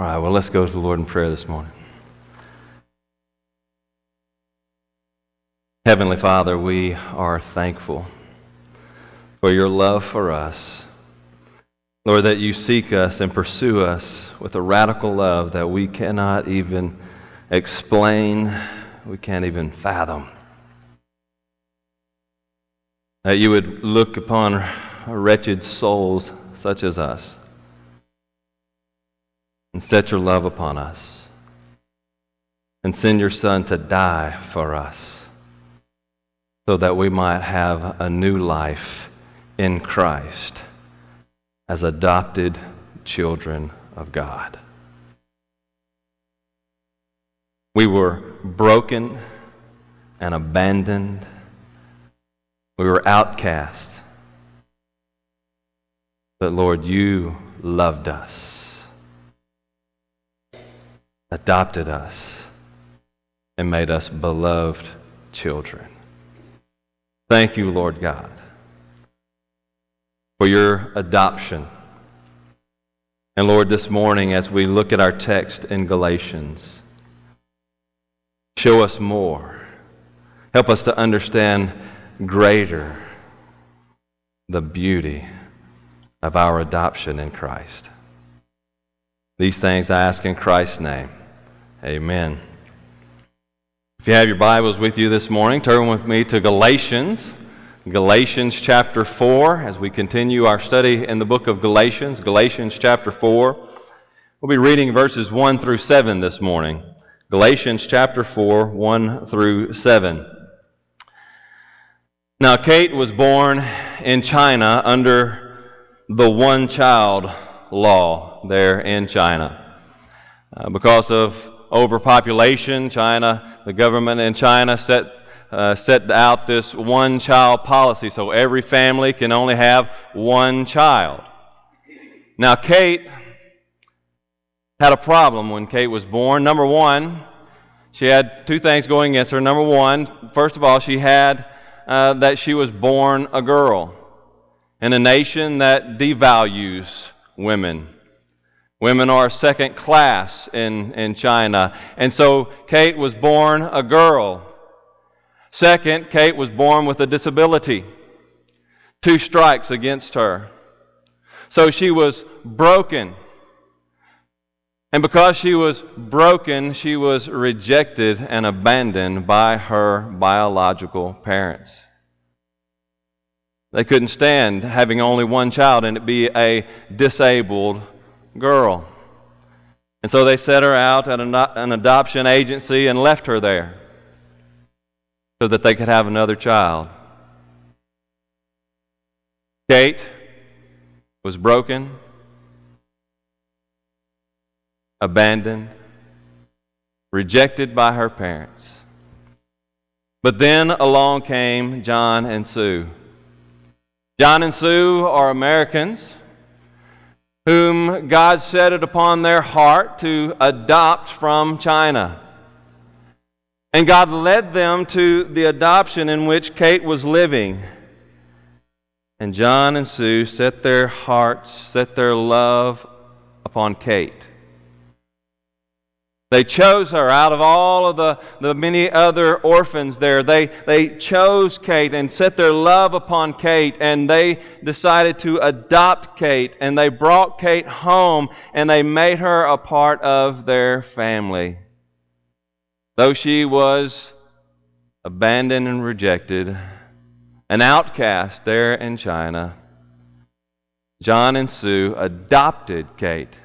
All right, well, let's go to the Lord in prayer this morning. Heavenly Father, we are thankful for your love for us. Lord, that you seek us and pursue us with a radical love that we cannot even explain, we can't even fathom. That you would look upon wretched souls such as us and set your love upon us and send your Son to die for us so that we might have a new life in Christ as adopted children of God. We were broken and abandoned. We were outcast. But Lord, you loved us, adopted us, and made us beloved children. Thank you, Lord God, for your adoption. And Lord, this morning, as we look at our text in Galatians, show us more. Help us to understand greater the beauty of our adoption in Christ. These things I ask in Christ's name. Amen. If you have your Bibles with you this morning, turn with me to Galatians. Galatians chapter 4, as we continue our study in the book of Galatians. Galatians chapter 4. We'll be reading verses 1 through 7 this morning. Galatians chapter 4, 1 through 7. Now, Kate was born in China under the one child law there in China. Uh, because of overpopulation, China, the government in China set, uh, set out this one child policy so every family can only have one child. Now, Kate had a problem when Kate was born. Number one, she had two things going against her. Number one, first of all, she had uh, that she was born a girl in a nation that devalues women. Women are second class in, in China. And so Kate was born a girl. Second, Kate was born with a disability. Two strikes against her. So she was broken. And because she was broken, she was rejected and abandoned by her biological parents. They couldn't stand having only one child and it be a disabled girl. And so they set her out at an adoption agency and left her there so that they could have another child. Kate was broken, abandoned, rejected by her parents. But then along came John and Sue. John and Sue are Americans whom God set it upon their heart to adopt from China. And God led them to the adoption in which Kate was living. And John and Sue set their hearts, set their love upon Kate. They chose her out of all of the, the many other orphans there. They, they chose Kate and set their love upon Kate, and they decided to adopt Kate, and they brought Kate home, and they made her a part of their family. Though she was abandoned and rejected, an outcast there in China, John and Sue adopted Kate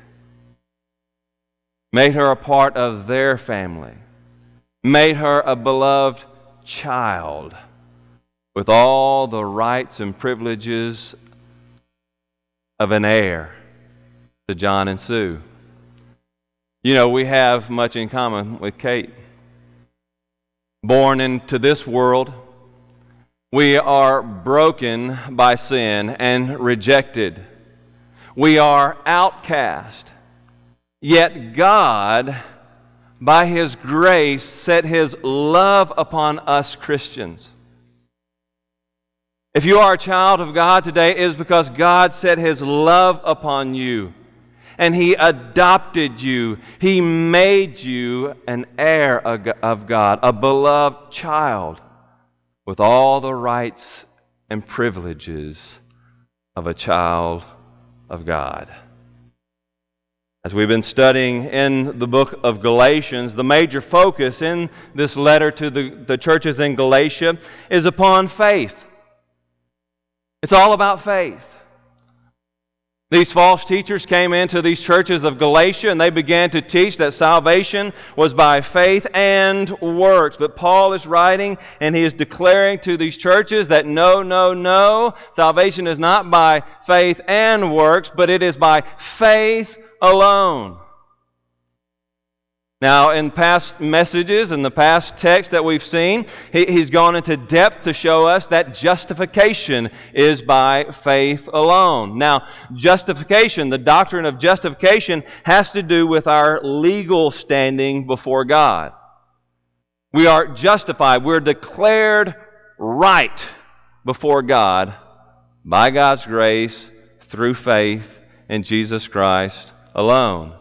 made her a part of their family, made her a beloved child with all the rights and privileges of an heir to John and Sue. You know, we have much in common with Kate. Born into this world, we are broken by sin and rejected. We are outcast. Yet God, by His grace, set His love upon us Christians. If you are a child of God today, it is because God set His love upon you. and He adopted you. He made you an heir of God, a beloved child with all the rights and privileges of a child of God. As we've been studying in the book of Galatians, the major focus in this letter to the, the churches in Galatia is upon faith. It's all about faith. These false teachers came into these churches of Galatia and they began to teach that salvation was by faith and works. But Paul is writing and he is declaring to these churches that no, no, no, salvation is not by faith and works, but it is by faith alone. Now, in past messages, in the past text that we've seen, he, he's gone into depth to show us that justification is by faith alone. Now, justification, the doctrine of justification, has to do with our legal standing before God. We are justified, we're declared right before God by God's grace through faith in Jesus Christ alone.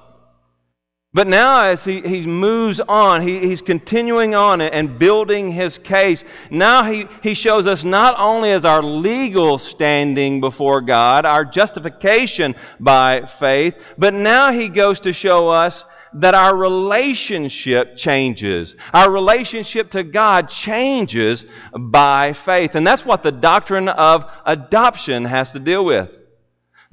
But now, as he, he moves on, he, he's continuing on and building his case. Now, he, he shows us not only as our legal standing before God, our justification by faith, but now he goes to show us that our relationship changes. Our relationship to God changes by faith. And that's what the doctrine of adoption has to deal with.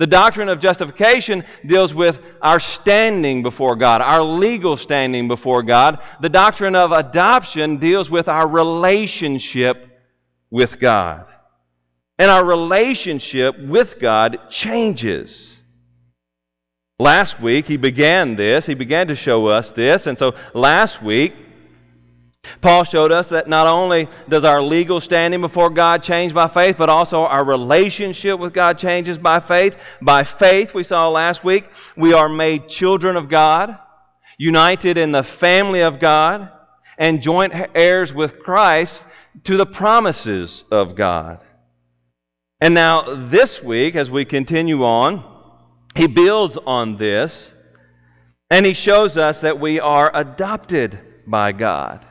The doctrine of justification deals with our standing before God, our legal standing before God. The doctrine of adoption deals with our relationship with God. And our relationship with God changes. Last week, he began this. He began to show us this. And so last week, Paul showed us that not only does our legal standing before God change by faith, but also our relationship with God changes by faith. By faith, we saw last week, we are made children of God, united in the family of God, and joint heirs with Christ to the promises of God. And now, this week, as we continue on, he builds on this and he shows us that we are adopted by God.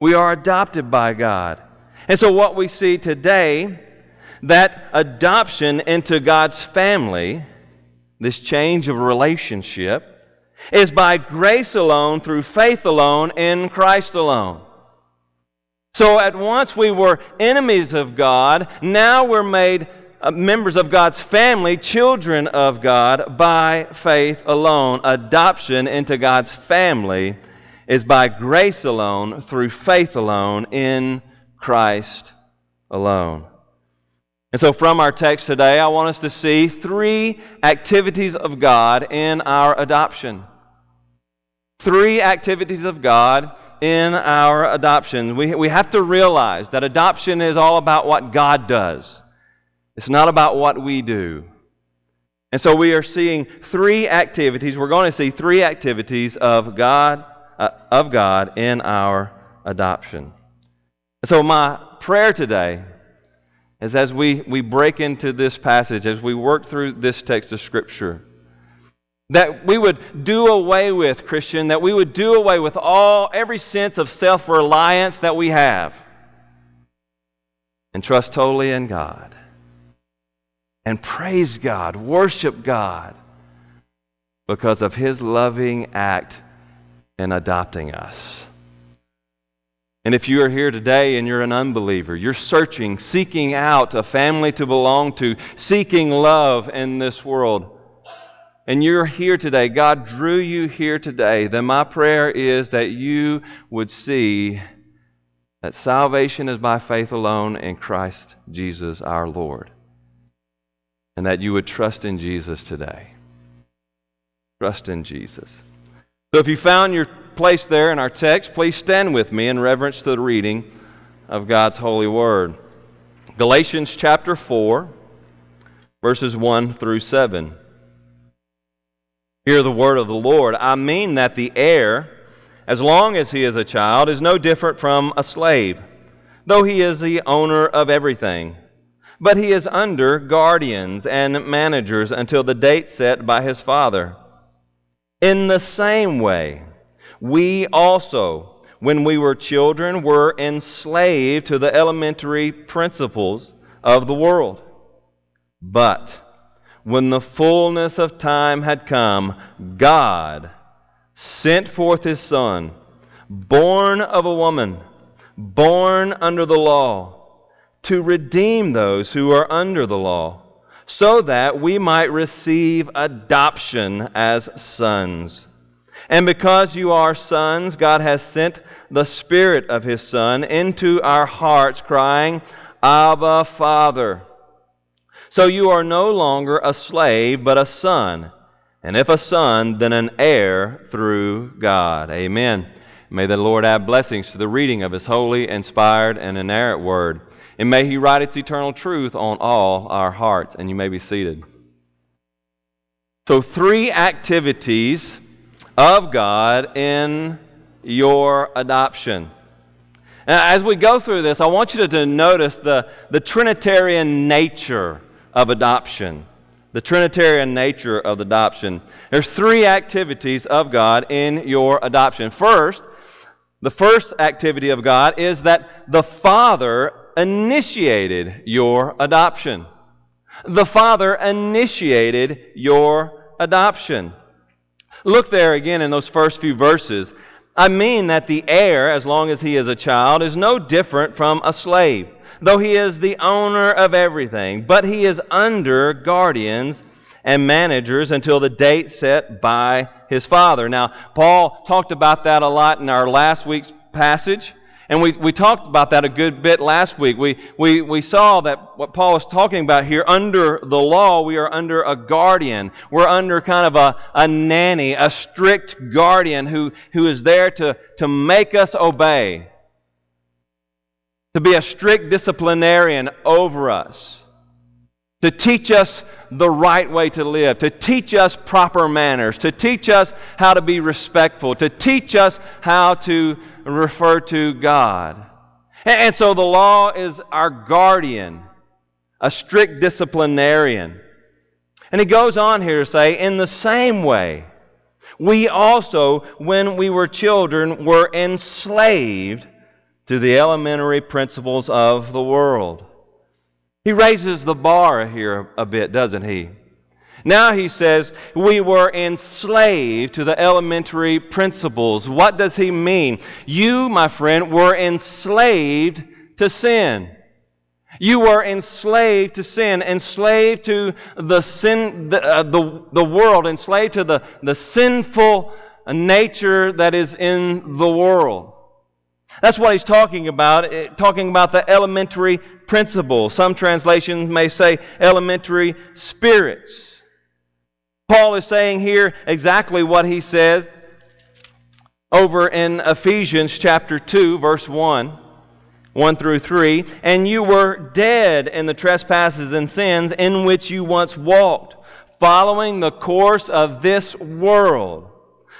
We are adopted by God. And so, what we see today, that adoption into God's family, this change of relationship, is by grace alone, through faith alone, in Christ alone. So, at once we were enemies of God, now we're made uh, members of God's family, children of God, by faith alone. Adoption into God's family is by grace alone, through faith alone, in Christ alone. And so, from our text today, I want us to see three activities of God in our adoption. Three activities of God in our adoption. We, we have to realize that adoption is all about what God does, it's not about what we do. And so, we are seeing three activities. We're going to see three activities of God uh, of God in our adoption. So, my prayer today is as we, we break into this passage, as we work through this text of Scripture, that we would do away with, Christian, that we would do away with all every sense of self reliance that we have and trust totally in God and praise God, worship God because of His loving act in adopting us. And if you are here today and you're an unbeliever, you're searching, seeking out a family to belong to, seeking love in this world, and you're here today, God drew you here today, then my prayer is that you would see that salvation is by faith alone in Christ Jesus our Lord. And that you would trust in Jesus today. Trust in Jesus. So if you found your place there in our text, please stand with me in reverence to the reading of God's holy word. Galatians chapter 4, verses 1 through 7. Hear the word of the Lord. I mean that the heir, as long as he is a child, is no different from a slave, though he is the owner of everything. But he is under guardians and managers until the date set by his father. In the same way, we also, when we were children, were enslaved to the elementary principles of the world. But when the fullness of time had come, God sent forth His Son, born of a woman, born under the law, to redeem those who are under the law so that we might receive adoption as sons. And because you are sons, God has sent the Spirit of His Son into our hearts, crying, Abba, Father. So you are no longer a slave, but a son. And if a son, then an heir through God. Amen. May the Lord add blessings to the reading of His holy, inspired, and inerrant word. And may He write its eternal truth on all our hearts. And you may be seated. So, three activities of God in your adoption. Now, as we go through this, I want you to notice the, the Trinitarian nature of adoption. The Trinitarian nature of adoption. There's three activities of God in your adoption. First, the first activity of God is that the Father initiated your adoption. The Father initiated your adoption. Look there again in those first few verses. I mean that the heir, as long as he is a child, is no different from a slave, though he is the owner of everything, but he is under guardians and managers until the date set by his father. Now, Paul talked about that a lot in our last week's passage. And we, we talked about that a good bit last week. We, we, we saw that what Paul is talking about here, under the law, we are under a guardian. We're under kind of a, a nanny, a strict guardian who, who is there to, to make us obey, to be a strict disciplinarian over us to teach us the right way to live, to teach us proper manners, to teach us how to be respectful, to teach us how to refer to God. And, so the law is our guardian, a strict disciplinarian. And he goes on here to say, in the same way, we also, when we were children, were enslaved to the elementary principles of the world. He raises the bar here a bit, doesn't he? Now he says, we were enslaved to the elementary principles. What does he mean? You, my friend, were enslaved to sin. You were enslaved to sin, enslaved to the sin, the, uh, the, the world, enslaved to the, the sinful nature that is in the world. That's what he's talking about, eh, talking about the elementary principle. Some translations may say elementary spirits. Paul is saying here exactly what he says over in Ephesians chapter 2, verse 1. 1 through 3, and you were dead in the trespasses and sins in which you once walked, following the course of this world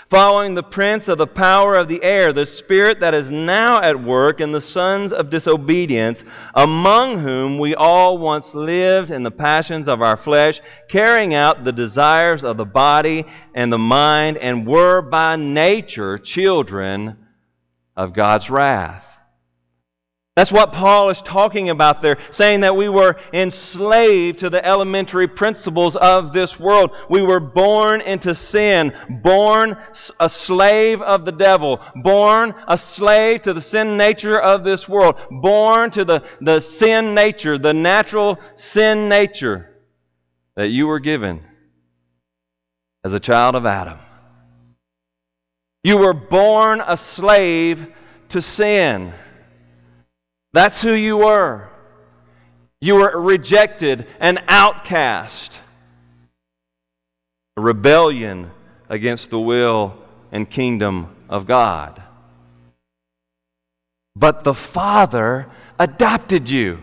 following the prince of the power of the air, the spirit that is now at work in the sons of disobedience, among whom we all once lived in the passions of our flesh, carrying out the desires of the body and the mind, and were by nature children of God's wrath. That's what Paul is talking about there, saying that we were enslaved to the elementary principles of this world. We were born into sin, born a slave of the devil, born a slave to the sin nature of this world, born to the, the sin nature, the natural sin nature that you were given as a child of Adam. You were born a slave to sin. That's who you were. You were rejected, an outcast, a rebellion against the will and kingdom of God. But the Father adopted you.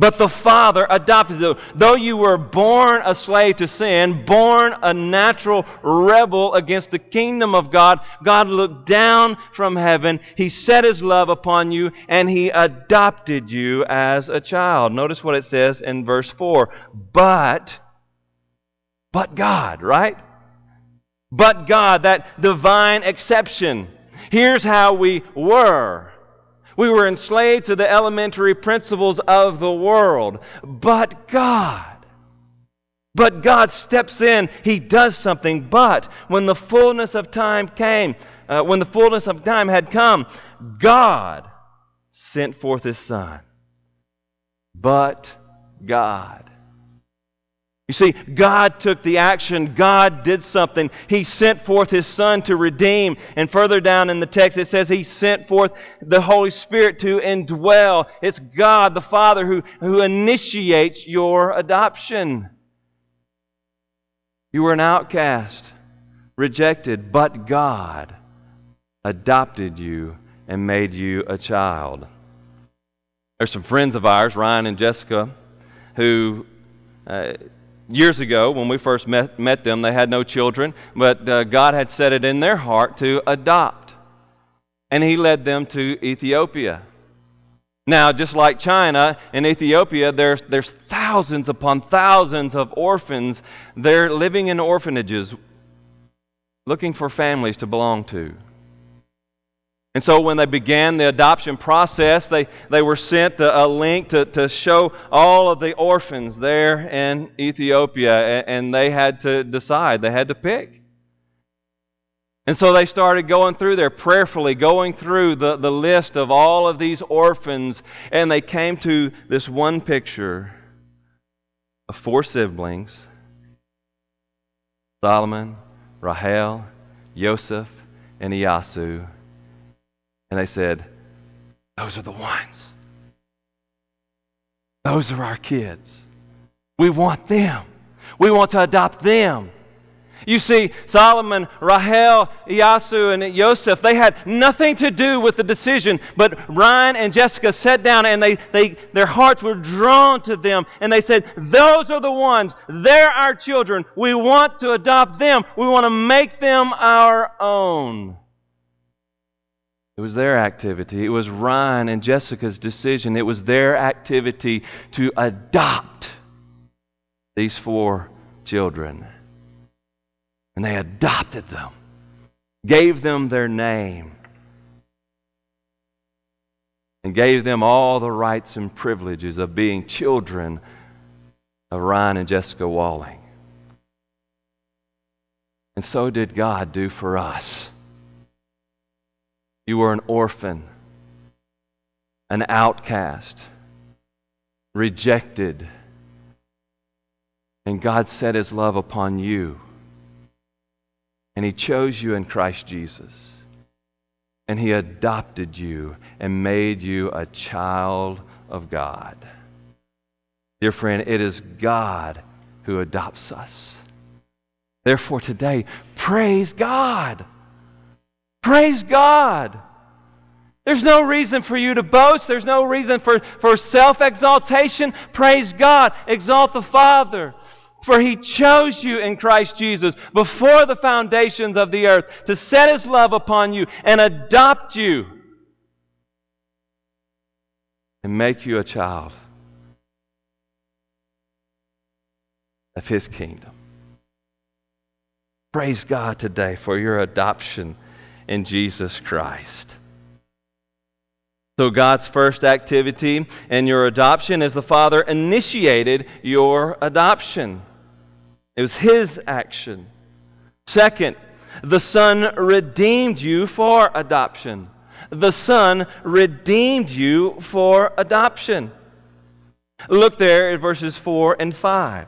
But the Father adopted you. Though you were born a slave to sin, born a natural rebel against the kingdom of God, God looked down from heaven. He set His love upon you, and He adopted you as a child. Notice what it says in verse 4. But, but God, right? But God, that divine exception. Here's how we were. We were enslaved to the elementary principles of the world. But God, but God steps in. He does something. But when the fullness of time came, uh, when the fullness of time had come, God sent forth His Son. But God. You see, God took the action. God did something. He sent forth His Son to redeem. And further down in the text, it says He sent forth the Holy Spirit to indwell. It's God, the Father, who, who initiates your adoption. You were an outcast, rejected, but God adopted you and made you a child. There's some friends of ours, Ryan and Jessica, who uh, years ago, when we first met, met them, they had no children, but uh, God had set it in their heart to adopt. And He led them to Ethiopia. Now, just like China, in Ethiopia, there's, there's thousands upon thousands of orphans. They're living in orphanages looking for families to belong to. And so when they began the adoption process, they, they were sent a, a link to, to show all of the orphans there in Ethiopia, and, and they had to decide, they had to pick. And so they started going through there prayerfully, going through the, the list of all of these orphans, and they came to this one picture of four siblings Solomon, Rahel, Joseph, and Iyasu. And they said, Those are the ones. Those are our kids. We want them. We want to adopt them. You see, Solomon, Rahel, Iyasu, and Joseph, they had nothing to do with the decision, but Ryan and Jessica sat down and they, they, their hearts were drawn to them, and they said, Those are the ones. They're our children. We want to adopt them. We want to make them our own. It was their activity. It was Ryan and Jessica's decision. It was their activity to adopt these four children. And they adopted them, gave them their name, and gave them all the rights and privileges of being children of Ryan and Jessica Walling. And so did God do for us. You were an orphan, an outcast, rejected, and God set His love upon you and He chose you in Christ Jesus. And He adopted you and made you a child of God. Dear friend, it is God who adopts us. Therefore, today, praise God. Praise God. There's no reason for you to boast. There's no reason for, for self exaltation. Praise God. Exalt the Father. For he chose you in Christ Jesus before the foundations of the earth to set his love upon you and adopt you and make you a child of his kingdom. Praise God today for your adoption in Jesus Christ. So, God's first activity in your adoption is the Father initiated your adoption. It was his action. Second, the Son redeemed you for adoption. The Son redeemed you for adoption. Look there at verses 4 and 5.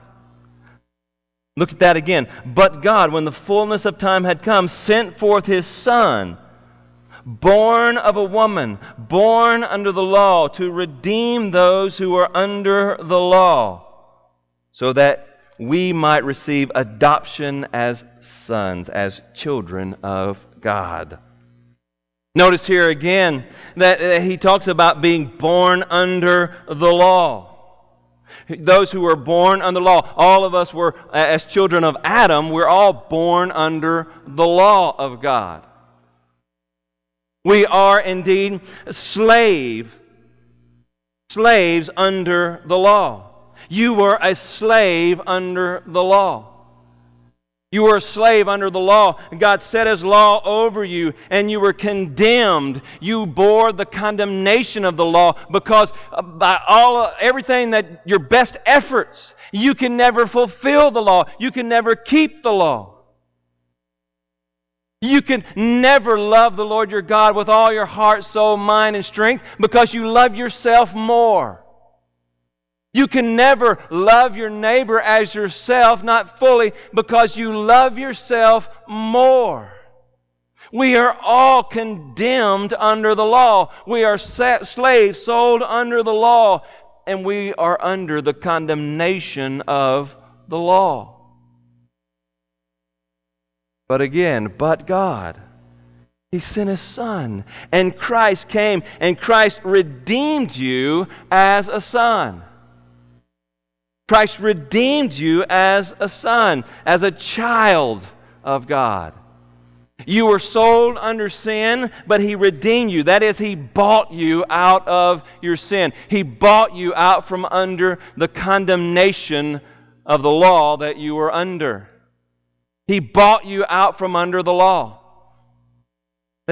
Look at that again. But God, when the fullness of time had come, sent forth his Son, born of a woman, born under the law, to redeem those who were under the law, so that we might receive adoption as sons, as children of God. Notice here again that he talks about being born under the law. Those who were born under law, all of us were, as children of Adam, we're all born under the law of God. We are indeed slave, slaves under the law. You were a slave under the law. You were a slave under the law. God set his law over you, and you were condemned. You bore the condemnation of the law because uh, by all uh, everything that your best efforts, you can never fulfill the law. You can never keep the law. You can never love the Lord your God with all your heart, soul, mind, and strength because you love yourself more. You can never love your neighbor as yourself, not fully, because you love yourself more. We are all condemned under the law. We are slaves sold under the law, and we are under the condemnation of the law. But again, but God. He sent His Son, and Christ came, and Christ redeemed you as a son. Christ redeemed you as a son, as a child of God. You were sold under sin, but He redeemed you. That is, He bought you out of your sin. He bought you out from under the condemnation of the law that you were under. He bought you out from under the law.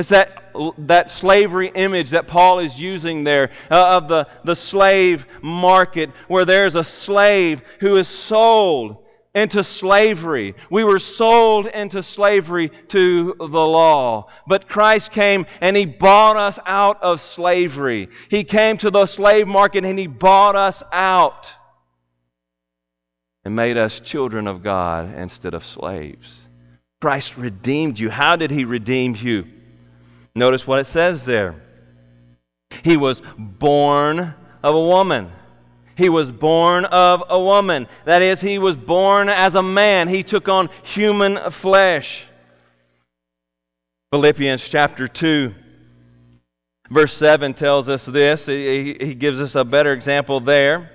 It's that, that slavery image that Paul is using there uh, of the, the slave market, where there's a slave who is sold into slavery. We were sold into slavery to the law. But Christ came and He bought us out of slavery. He came to the slave market and He bought us out and made us children of God instead of slaves. Christ redeemed you. How did He redeem you? Notice what it says there. He was born of a woman. He was born of a woman. That is, he was born as a man. He took on human flesh. Philippians chapter 2, verse 7 tells us this. He, he gives us a better example there.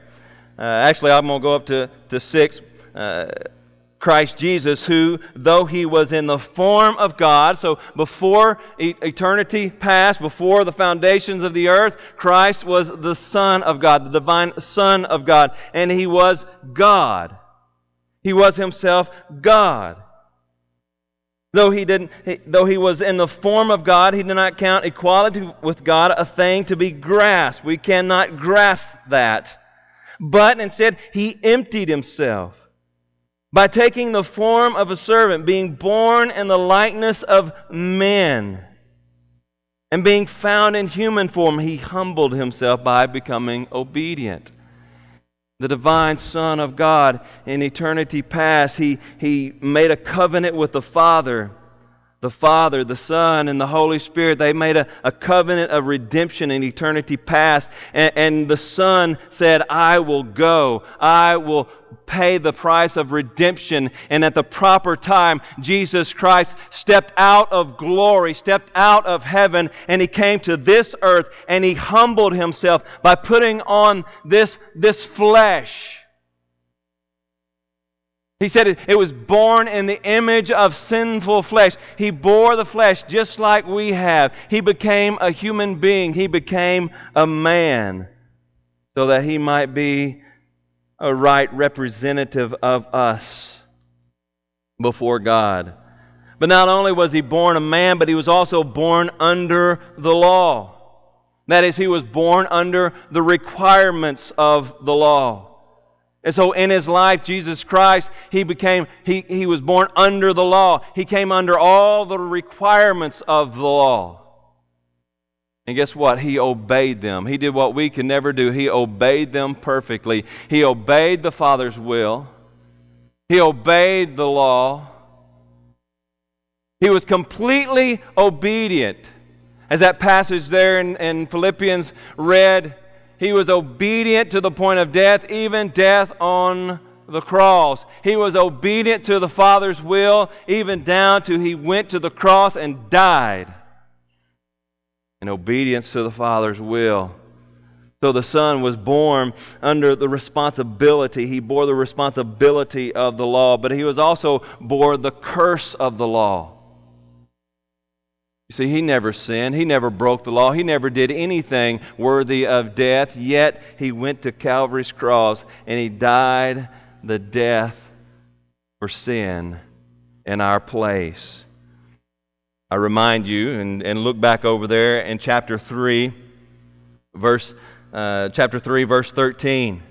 Uh, actually, I'm going to go up to, to 6. Uh, Christ Jesus, who, though he was in the form of God, so before eternity past, before the foundations of the earth, Christ was the Son of God, the divine Son of God, and he was God. He was himself God. Though he, didn't, though he was in the form of God, he did not count equality with God a thing to be grasped. We cannot grasp that. But instead, he emptied himself by taking the form of a servant, being born in the likeness of men, and being found in human form, he humbled himself by becoming obedient. The divine Son of God in eternity past, he, he made a covenant with the Father the Father, the Son, and the Holy Spirit, they made a, a covenant of redemption in eternity past. And, and the Son said, I will go. I will pay the price of redemption. And at the proper time, Jesus Christ stepped out of glory, stepped out of heaven, and he came to this earth and he humbled himself by putting on this, this flesh he said it, it, was born in the image of sinful flesh. He bore the flesh just like we have. He became a human being. He became a man so that he might be a right representative of us before God. But not only was he born a man, but he was also born under the law. That is, he was born under the requirements of the law. And so in his life, Jesus Christ, he became, he, he was born under the law. He came under all the requirements of the law. And guess what? He obeyed them. He did what we can never do. He obeyed them perfectly. He obeyed the Father's will. He obeyed the law. He was completely obedient. As that passage there in, in Philippians read, he was obedient to the point of death, even death on the cross. He was obedient to the Father's will, even down to he went to the cross and died in obedience to the Father's will. So the Son was born under the responsibility. He bore the responsibility of the law, but he was also bore the curse of the law. You see, he never sinned. He never broke the law. He never did anything worthy of death. Yet he went to Calvary's cross and he died the death for sin in our place. I remind you, and, and look back over there in chapter 3, verse, uh, chapter 3, verse 13.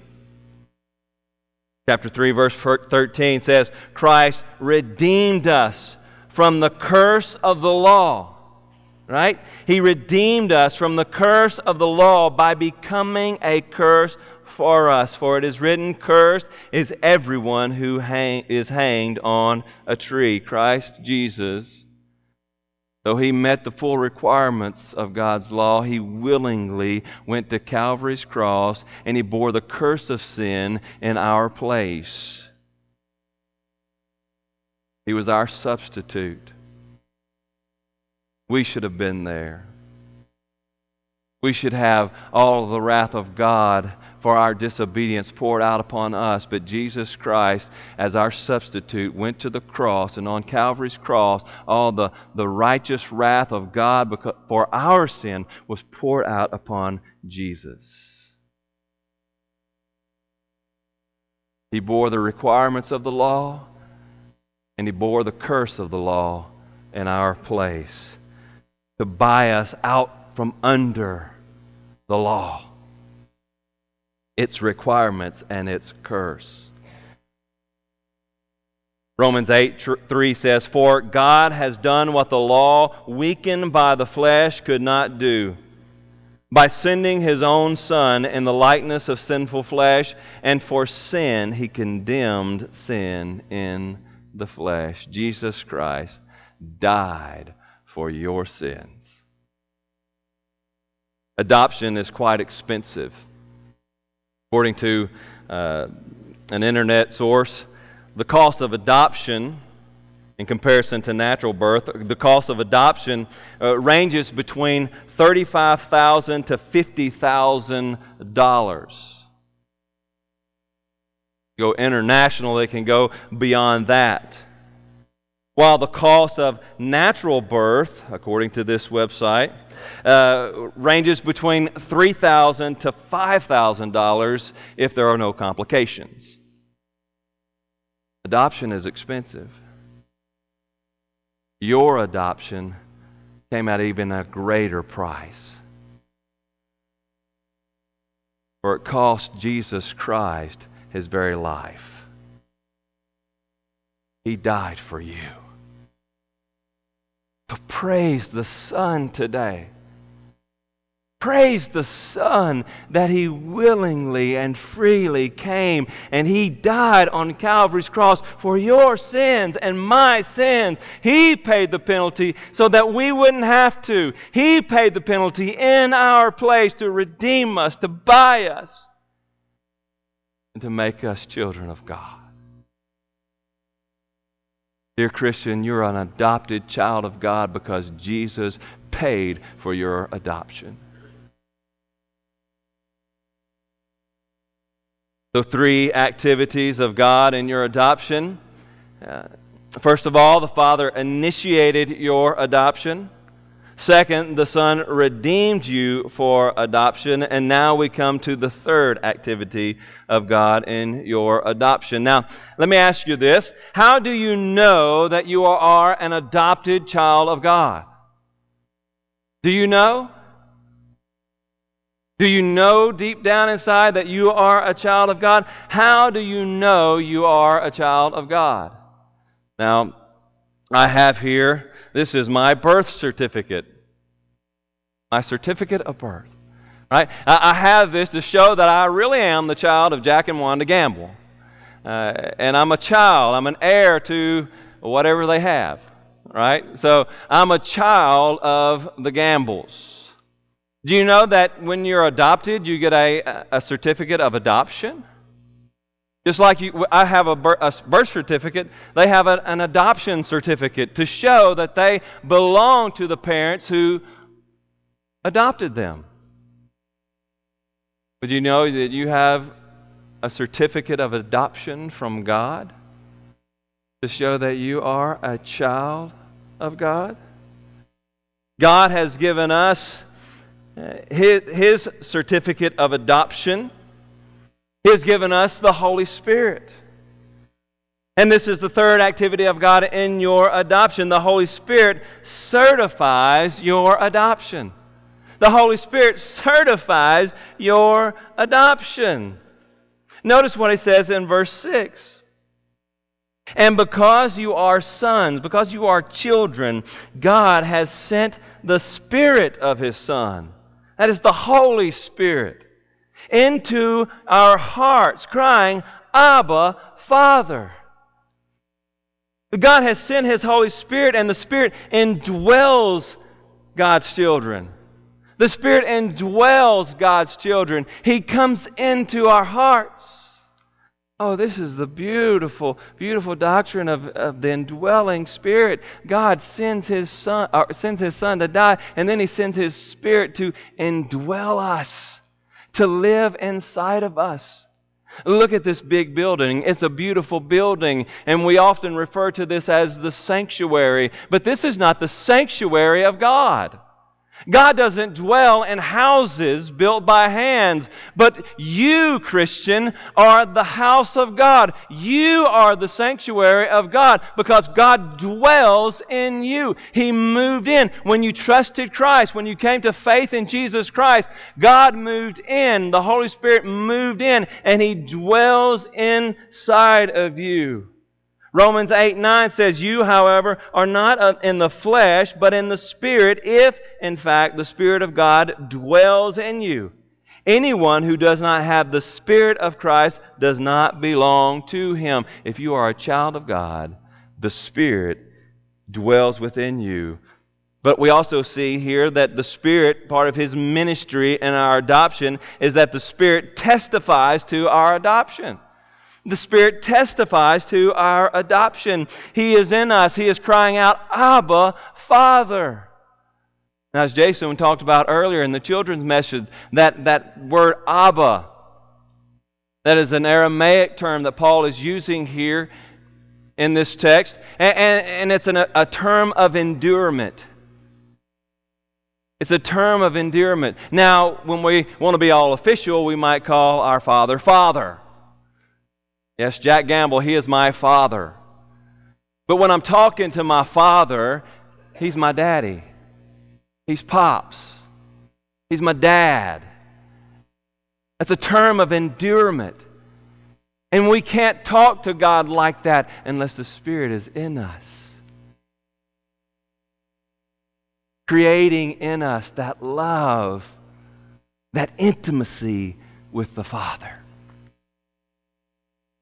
Chapter 3, verse 13 says, Christ redeemed us from the curse of the law. Right? He redeemed us from the curse of the law by becoming a curse for us. For it is written, Cursed is everyone who hang, is hanged on a tree. Christ Jesus, though he met the full requirements of God's law, he willingly went to Calvary's cross and he bore the curse of sin in our place. He was our substitute. We should have been there. We should have all the wrath of God for our disobedience poured out upon us. But Jesus Christ, as our substitute, went to the cross, and on Calvary's cross, all the, the righteous wrath of God for our sin was poured out upon Jesus. He bore the requirements of the law, and he bore the curse of the law in our place to buy us out from under the law, its requirements, and its curse. Romans 8 3 says, For God has done what the law, weakened by the flesh, could not do. By sending his own Son in the likeness of sinful flesh, and for sin, he condemned sin in the flesh. Jesus Christ died for your sins. Adoption is quite expensive. According to uh, an internet source, the cost of adoption in comparison to natural birth, the cost of adoption uh, ranges between 35,000 to $50,000. Go international, it can go beyond that. While the cost of natural birth, according to this website, uh, ranges between 3,000 to $5,000 if there are no complications. Adoption is expensive. Your adoption came at even a greater price. For it cost Jesus Christ his very life. He died for you. Praise the Son today. Praise the Son that He willingly and freely came and He died on Calvary's cross for your sins and my sins. He paid the penalty so that we wouldn't have to. He paid the penalty in our place to redeem us, to buy us, and to make us children of God. Dear Christian, you're an adopted child of God because Jesus paid for your adoption. So, three activities of God in your adoption. Uh, first of all, the Father initiated your adoption. Second, the Son redeemed you for adoption. And now we come to the third activity of God in your adoption. Now, let me ask you this How do you know that you are an adopted child of God? Do you know? Do you know deep down inside that you are a child of God? How do you know you are a child of God? Now, I have here this is my birth certificate. My certificate of birth. Right? I have this to show that I really am the child of Jack and Wanda Gamble. Uh, and I'm a child. I'm an heir to whatever they have. Right? So I'm a child of the Gambles. Do you know that when you're adopted, you get a, a certificate of adoption? Just like you, I have a birth, certificate, they have an adoption certificate to show that they belong to the parents who adopted them. But you know that you have a certificate of adoption from God to show that you are a child of God? God has given us eh, his, his certificate of adoption he has given us the Holy Spirit. And this is the third activity of God in your adoption. The Holy Spirit certifies your adoption. The Holy Spirit certifies your adoption. Notice what he says in verse 6. And because you are sons, because you are children, God has sent the Spirit of His Son. That is the Holy Spirit into our hearts, crying, Abba, Father. God has sent His Holy Spirit, and the Spirit indwells God's children. The Spirit indwells God's children. He comes into our hearts. Oh, this is the beautiful, beautiful doctrine of, of the indwelling Spirit. God sends His Son, or sends His Son to die, and then He sends His Spirit to indwell us, to live inside of us. Look at this big building. It's a beautiful building, and we often refer to this as the sanctuary. But this is not the sanctuary of God. God doesn't dwell in houses built by hands, but you, Christian, are the house of God. You are the sanctuary of God because God dwells in you. He moved in. When you trusted Christ, when you came to faith in Jesus Christ, God moved in. The Holy Spirit moved in, and He dwells inside of you. Romans 8 9 says, You, however, are not in the flesh, but in the Spirit, if, in fact, the Spirit of God dwells in you. Anyone who does not have the Spirit of Christ does not belong to him. If you are a child of God, the Spirit dwells within you. But we also see here that the Spirit, part of His ministry and our adoption, is that the Spirit testifies to our adoption. The Spirit testifies to our adoption. He is in us. He is crying out, Abba, Father. Now, as Jason talked about earlier in the children's message, that, that word Abba, that is an Aramaic term that Paul is using here in this text, and, and, and it's an, a term of endearment. It's a term of endearment. Now, when we want to be all official, we might call our Father Father. Yes, Jack Gamble, he is my father. But when I'm talking to my father, he's my daddy. He's Pops. He's my dad. That's a term of endearment. And we can't talk to God like that unless the Spirit is in us. Creating in us that love, that intimacy with the Father.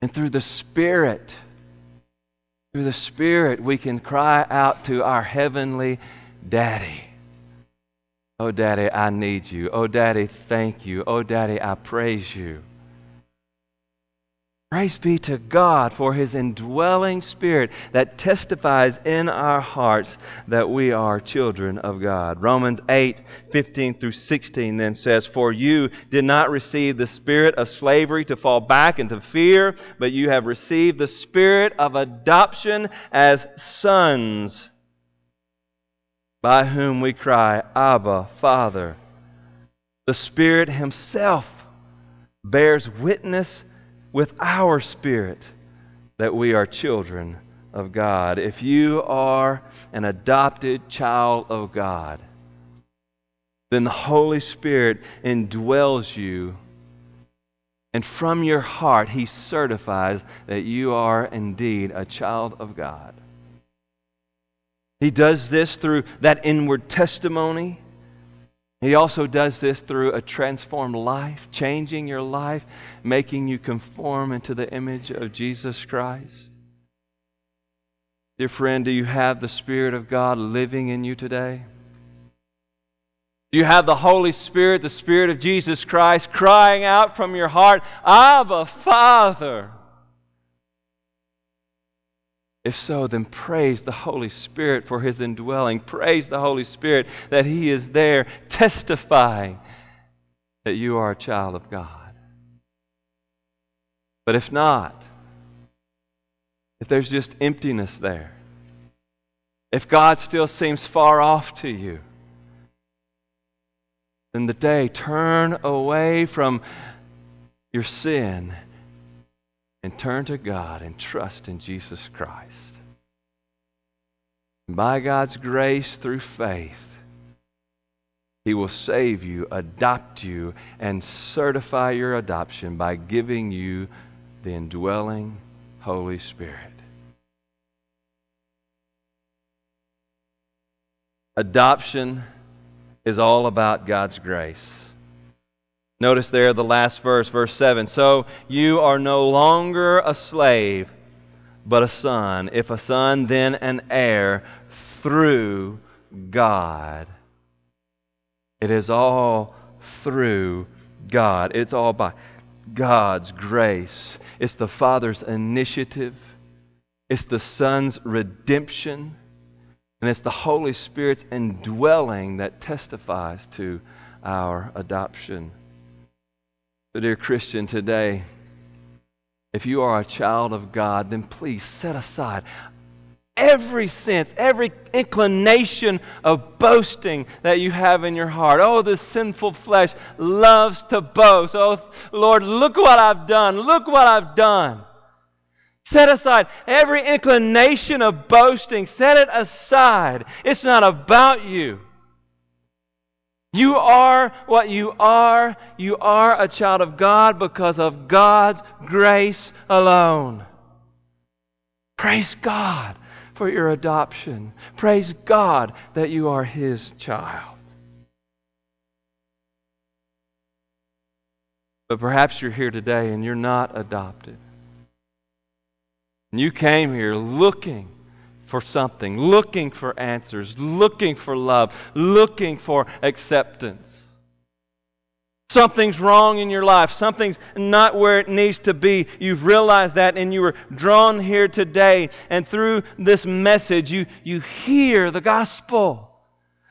And through the Spirit, through the Spirit, we can cry out to our Heavenly Daddy. Oh, Daddy, I need you. Oh, Daddy, thank you. Oh, Daddy, I praise you. Praise be to God for His indwelling Spirit that testifies in our hearts that we are children of God. Romans 8, 15 through 16 then says, For you did not receive the spirit of slavery to fall back into fear, but you have received the spirit of adoption as sons, by whom we cry, Abba, Father. The Spirit Himself bears witness with our spirit that we are children of God. If you are an adopted child of God, then the Holy Spirit indwells you, and from your heart, He certifies that you are indeed a child of God. He does this through that inward testimony he also does this through a transformed life, changing your life, making you conform into the image of Jesus Christ. Dear friend, do you have the Spirit of God living in you today? Do you have the Holy Spirit, the Spirit of Jesus Christ, crying out from your heart, Abba, Father? If so, then praise the Holy Spirit for his indwelling. Praise the Holy Spirit that he is there testifying that you are a child of God. But if not, if there's just emptiness there, if God still seems far off to you, then the day turn away from your sin and turn to God and trust in Jesus Christ. And by God's grace through faith, He will save you, adopt you, and certify your adoption by giving you the indwelling Holy Spirit. Adoption is all about God's grace. Notice there the last verse, verse 7. So you are no longer a slave, but a son. If a son, then an heir through God. It is all through God. It's all by God's grace. It's the Father's initiative, it's the Son's redemption, and it's the Holy Spirit's indwelling that testifies to our adoption. Dear Christian, today, if you are a child of God, then please set aside every sense, every inclination of boasting that you have in your heart. Oh, this sinful flesh loves to boast. Oh, Lord, look what I've done. Look what I've done. Set aside every inclination of boasting. Set it aside. It's not about you. You are what you are. You are a child of God because of God's grace alone. Praise God for your adoption. Praise God that you are His child. But perhaps you're here today and you're not adopted. And you came here looking for something, looking for answers, looking for love, looking for acceptance. Something's wrong in your life. Something's not where it needs to be. You've realized that and you were drawn here today. And through this message, you, you hear the gospel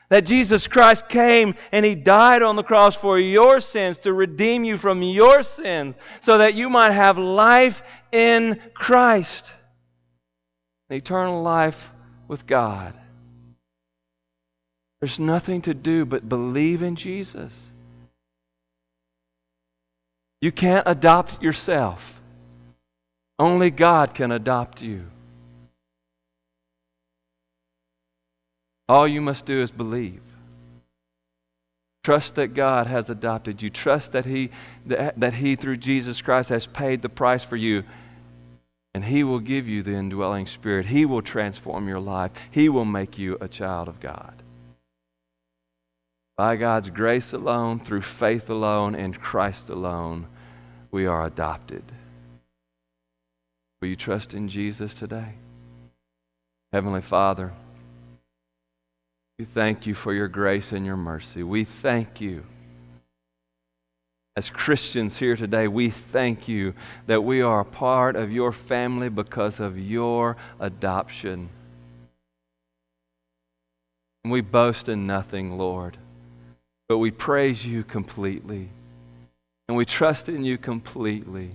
that Jesus Christ came and He died on the cross for your sins to redeem you from your sins so that you might have life in Christ eternal life with God. There's nothing to do but believe in Jesus. You can't adopt yourself. Only God can adopt you. All you must do is believe. Trust that God has adopted you. Trust that He, that, that he through Jesus Christ, has paid the price for you. And He will give you the indwelling spirit. He will transform your life. He will make you a child of God. By God's grace alone, through faith alone, in Christ alone, we are adopted. Will you trust in Jesus today? Heavenly Father, we thank you for your grace and your mercy. We thank you as Christians here today, we thank you that we are a part of your family because of your adoption. We boast in nothing, Lord, but we praise you completely. And we trust in you completely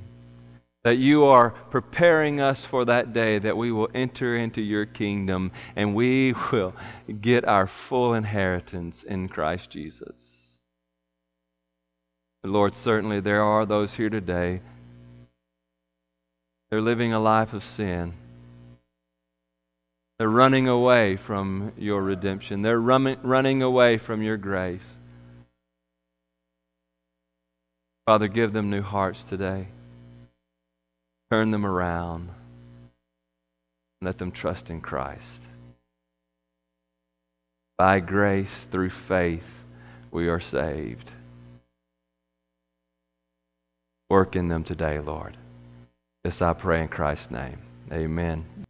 that you are preparing us for that day that we will enter into your kingdom and we will get our full inheritance in Christ Jesus. Lord, certainly there are those here today. They're living a life of sin. They're running away from your redemption. They're running away from your grace. Father, give them new hearts today. Turn them around. Let them trust in Christ. By grace, through faith, we are saved. Work in them today, Lord. This I pray in Christ's name. Amen.